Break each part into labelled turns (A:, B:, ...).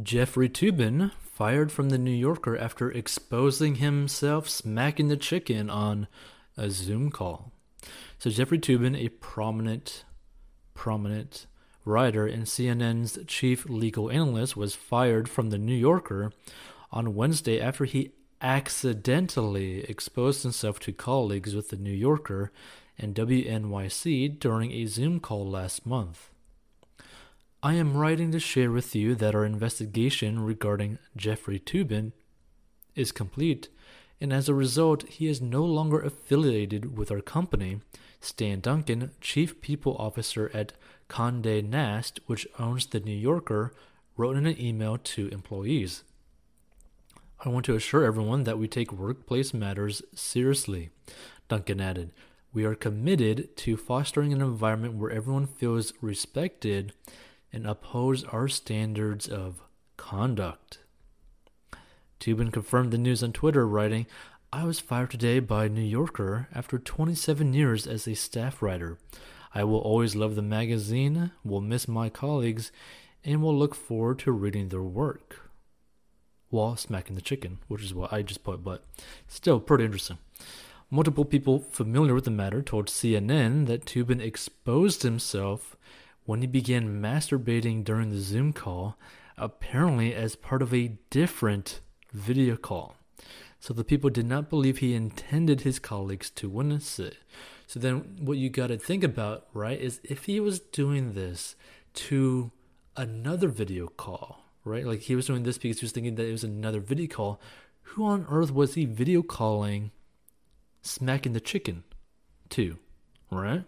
A: Jeffrey Toobin fired from the New Yorker after exposing himself smacking the chicken on a Zoom call. So Jeffrey Toobin, a prominent, prominent writer and CNN's chief legal analyst, was fired from the New Yorker on Wednesday after he accidentally exposed himself to colleagues with the New Yorker and WNYC during a Zoom call last month. I am writing to share with you that our investigation regarding Jeffrey Toobin is complete, and as a result, he is no longer affiliated with our company. Stan Duncan, Chief People Officer at Condé Nast, which owns The New Yorker, wrote in an email to employees. I want to assure everyone that we take workplace matters seriously, Duncan added. We are committed to fostering an environment where everyone feels respected and upholds our standards of conduct. Toobin confirmed the news on Twitter, writing, I was fired today by New Yorker after 27 years as a staff writer. I will always love the magazine, will miss my colleagues, and will look forward to reading their work. While smacking the chicken, which is what I just put, but still pretty interesting. Multiple people familiar with the matter told CNN that Toobin exposed himself when he began masturbating during the Zoom call, apparently as part of a different video call. So the people did not believe he intended his colleagues to witness it. So then what you got to think about, right, is if he was doing this to another video call, right? Like he was doing this because he was thinking that it was another video call. Who on earth was he video calling smacking the chicken to, right?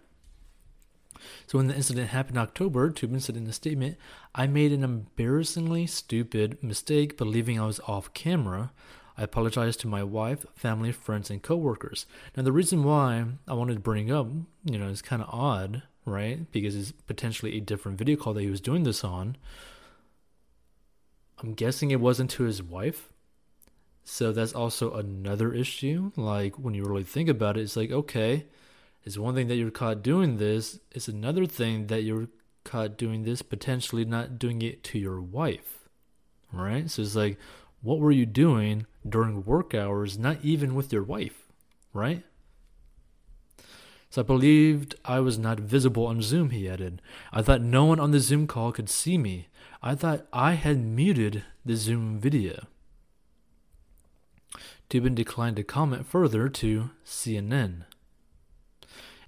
A: So when the incident happened in October, Toobin said in a statement, I made an embarrassingly stupid mistake believing I was off camera. I apologize to my wife, family, friends, and coworkers. Now the reason why I wanted to bring up, you know, is kind of odd, right? Because it's potentially a different video call that he was doing this on. I'm guessing it wasn't to his wife. So that's also another issue. Like when you really think about it, it's like, okay, it's one thing that you're caught doing this, it's another thing that you're caught doing this, potentially not doing it to your wife. Right? So it's like, what were you doing during work hours, not even with your wife? Right? So I believed I was not visible on Zoom, he added. I thought no one on the Zoom call could see me. I thought I had muted the Zoom video. Toobin declined to comment further to CNN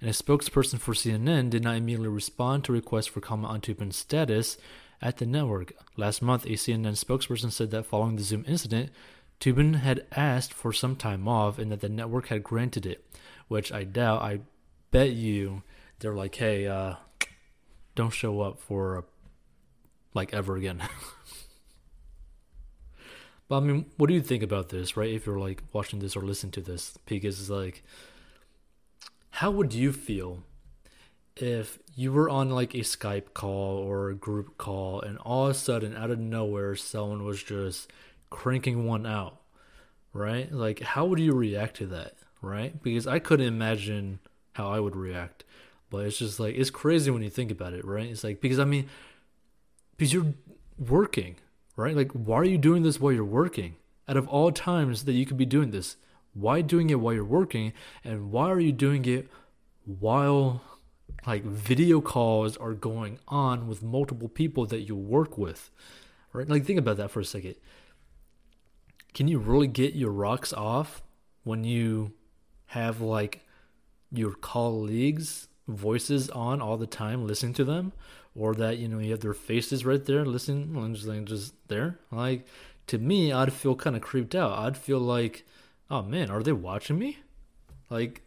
A: and a spokesperson for CNN did not immediately respond to requests for comment on Toobin's status at the network. Last month, a CNN spokesperson said that following the Zoom incident, Tubin had asked for some time off and that the network had granted it, which I doubt. I bet you they're like, hey, uh, don't show up for like ever again. but I mean, what do you think about this, right? If you're like watching this or listening to this, because it's like how would you feel if you were on like a Skype call or a group call and all of a sudden out of nowhere someone was just cranking one out, right? Like how would you react to that, right? Because I couldn't imagine how I would react. But it's just like it's crazy when you think about it, right? It's like because I mean because you're working, right? Like why are you doing this while you're working? Out of all times that you could be doing this, why doing it while you're working and why are you doing it while like video calls are going on with multiple people that you work with right? Like think about that for a second. Can you really get your rocks off when you have like your colleagues voices on all the time listening to them? Or that you know you have their faces right there listening just like just there? Like to me i'd feel kind of creeped out. I'd feel like oh man, are they watching me? Like,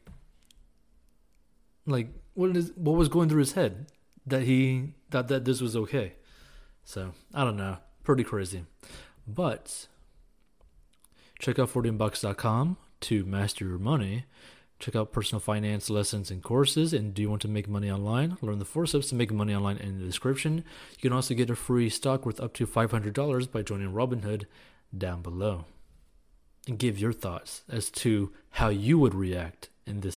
A: like what is what was going through his head that he thought that this was okay? So I don't know, pretty crazy. But check out 14bucks.com to master your money. Check out personal finance lessons and courses. And do you want to make money online? Learn the four steps to make money online in the description. You can also get a free stock worth up to $500 by joining Robinhood down below and give your thoughts as to how you would react in this